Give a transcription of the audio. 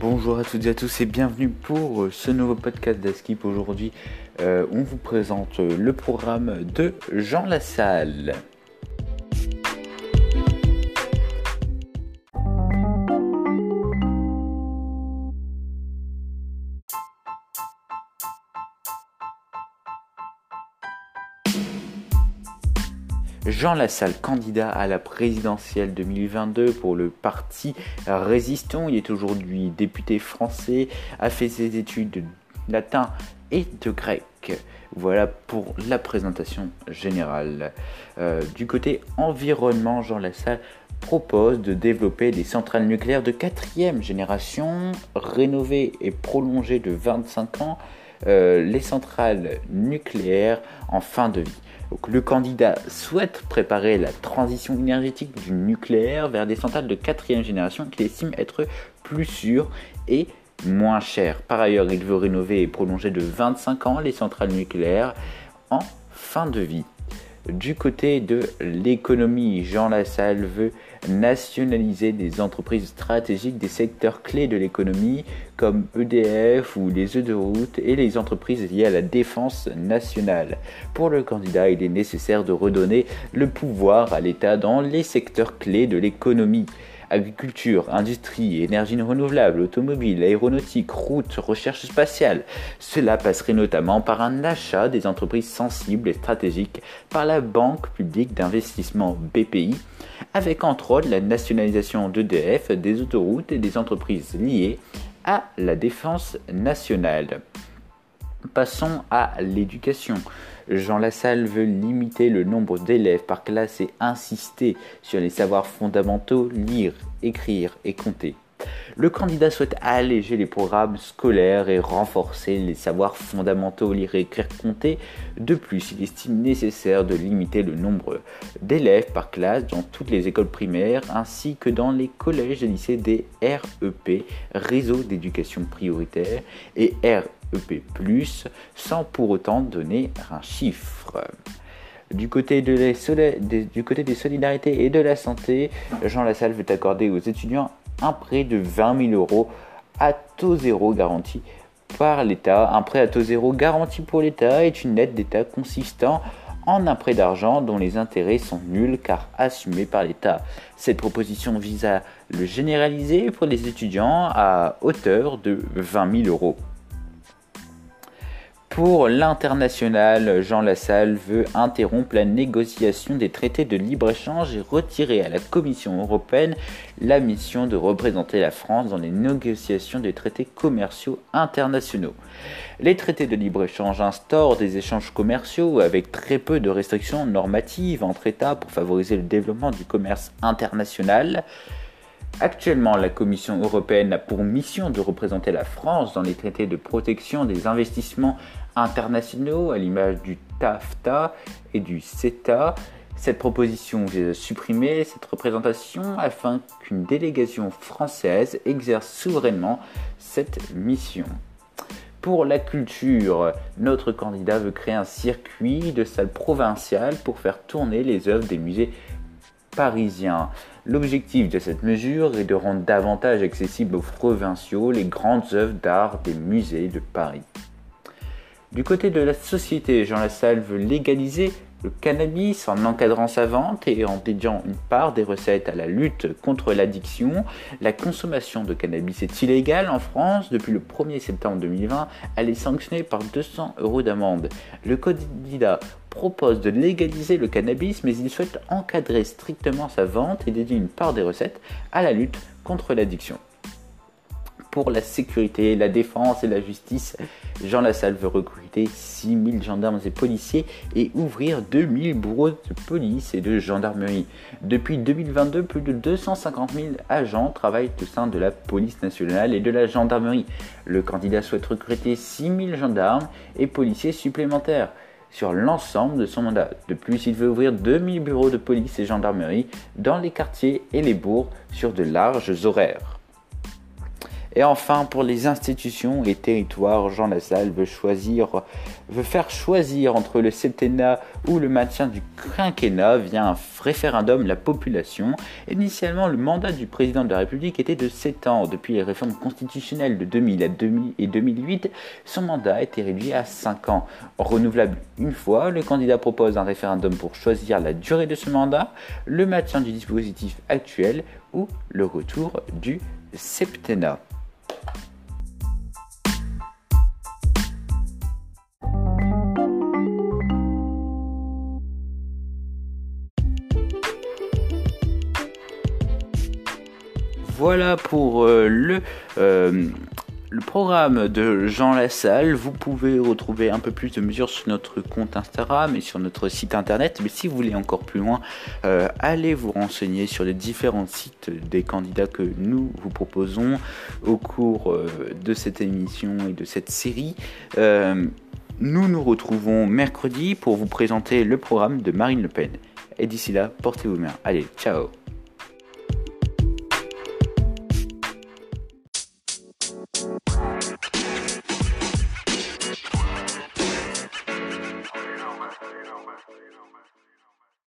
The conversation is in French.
Bonjour à toutes et à tous et bienvenue pour euh, ce nouveau podcast d'Askip. Aujourd'hui, euh, on vous présente le programme de Jean Lassalle. Jean Lassalle, candidat à la présidentielle 2022 pour le parti Résistons. Il est aujourd'hui député français, a fait ses études de latin et de grec. Voilà pour la présentation générale. Euh, du côté environnement, Jean Lassalle propose de développer des centrales nucléaires de quatrième génération, rénovées et prolongées de 25 ans, euh, les centrales nucléaires en fin de vie le candidat souhaite préparer la transition énergétique du nucléaire vers des centrales de quatrième génération qu'il estime être plus sûres et moins chères. Par ailleurs, il veut rénover et prolonger de 25 ans les centrales nucléaires en fin de vie. Du côté de l'économie, Jean Lassalle veut nationaliser des entreprises stratégiques des secteurs clés de l'économie comme EDF ou les autoroutes et les entreprises liées à la défense nationale. Pour le candidat, il est nécessaire de redonner le pouvoir à l'État dans les secteurs clés de l'économie agriculture, industrie, énergie renouvelable, automobile, aéronautique, route, recherche spatiale. Cela passerait notamment par un achat des entreprises sensibles et stratégiques par la Banque publique d'investissement BPI, avec entre autres la nationalisation d'EDF, des autoroutes et des entreprises liées à la défense nationale. Passons à l'éducation. Jean Lassalle veut limiter le nombre d'élèves par classe et insister sur les savoirs fondamentaux, lire, écrire et compter. Le candidat souhaite alléger les programmes scolaires et renforcer les savoirs fondamentaux, lire, écrire, compter. De plus, il estime nécessaire de limiter le nombre d'élèves par classe dans toutes les écoles primaires ainsi que dans les collèges et lycées des REP, Réseau d'éducation prioritaire, et REP, sans pour autant donner un chiffre. Du côté, du côté des solidarités et de la santé, Jean Lassalle veut accorder aux étudiants un prêt de 20 000 euros à taux zéro garanti par l'État. Un prêt à taux zéro garanti pour l'État est une aide d'État consistant en un prêt d'argent dont les intérêts sont nuls car assumés par l'État. Cette proposition vise à le généraliser pour les étudiants à hauteur de 20 000 euros. Pour l'international, Jean Lassalle veut interrompre la négociation des traités de libre-échange et retirer à la Commission européenne la mission de représenter la France dans les négociations des traités commerciaux internationaux. Les traités de libre-échange instaurent des échanges commerciaux avec très peu de restrictions normatives entre États pour favoriser le développement du commerce international. Actuellement, la Commission européenne a pour mission de représenter la France dans les traités de protection des investissements internationaux à l'image du TAFTA et du CETA. Cette proposition vise à supprimer cette représentation afin qu'une délégation française exerce souverainement cette mission. Pour la culture, notre candidat veut créer un circuit de salles provinciales pour faire tourner les œuvres des musées parisiens. L'objectif de cette mesure est de rendre davantage accessibles aux provinciaux les grandes œuvres d'art des musées de Paris. Du côté de la société, Jean Lassalle veut légaliser le cannabis en encadrant sa vente et en dédiant une part des recettes à la lutte contre l'addiction. La consommation de cannabis est illégale en France. Depuis le 1er septembre 2020, elle est sanctionnée par 200 euros d'amende. Le candidat propose de légaliser le cannabis, mais il souhaite encadrer strictement sa vente et dédier une part des recettes à la lutte contre l'addiction pour la sécurité, la défense et la justice. Jean Lassalle veut recruter 6000 gendarmes et policiers et ouvrir 2000 bureaux de police et de gendarmerie. Depuis 2022, plus de 250 000 agents travaillent au sein de la police nationale et de la gendarmerie. Le candidat souhaite recruter 6000 gendarmes et policiers supplémentaires sur l'ensemble de son mandat. De plus, il veut ouvrir 2000 bureaux de police et gendarmerie dans les quartiers et les bourgs sur de larges horaires. Et enfin, pour les institutions et territoires, Jean Lassalle veut choisir, faire choisir entre le septennat ou le maintien du quinquennat via un référendum la population. Initialement, le mandat du président de la République était de 7 ans. Depuis les réformes constitutionnelles de 2000 à 2000 et 2008, son mandat a été réduit à 5 ans. Renouvelable une fois, le candidat propose un référendum pour choisir la durée de ce mandat, le maintien du dispositif actuel ou le retour du septennat. Voilà pour euh, le, euh, le programme de Jean Lassalle. Vous pouvez retrouver un peu plus de mesures sur notre compte Instagram et sur notre site internet. Mais si vous voulez encore plus loin, euh, allez vous renseigner sur les différents sites des candidats que nous vous proposons au cours de cette émission et de cette série. nous nous retrouvons mercredi pour vous présenter le programme de Marine Le Pen. Et d'ici là, portez-vous bien. Allez, ciao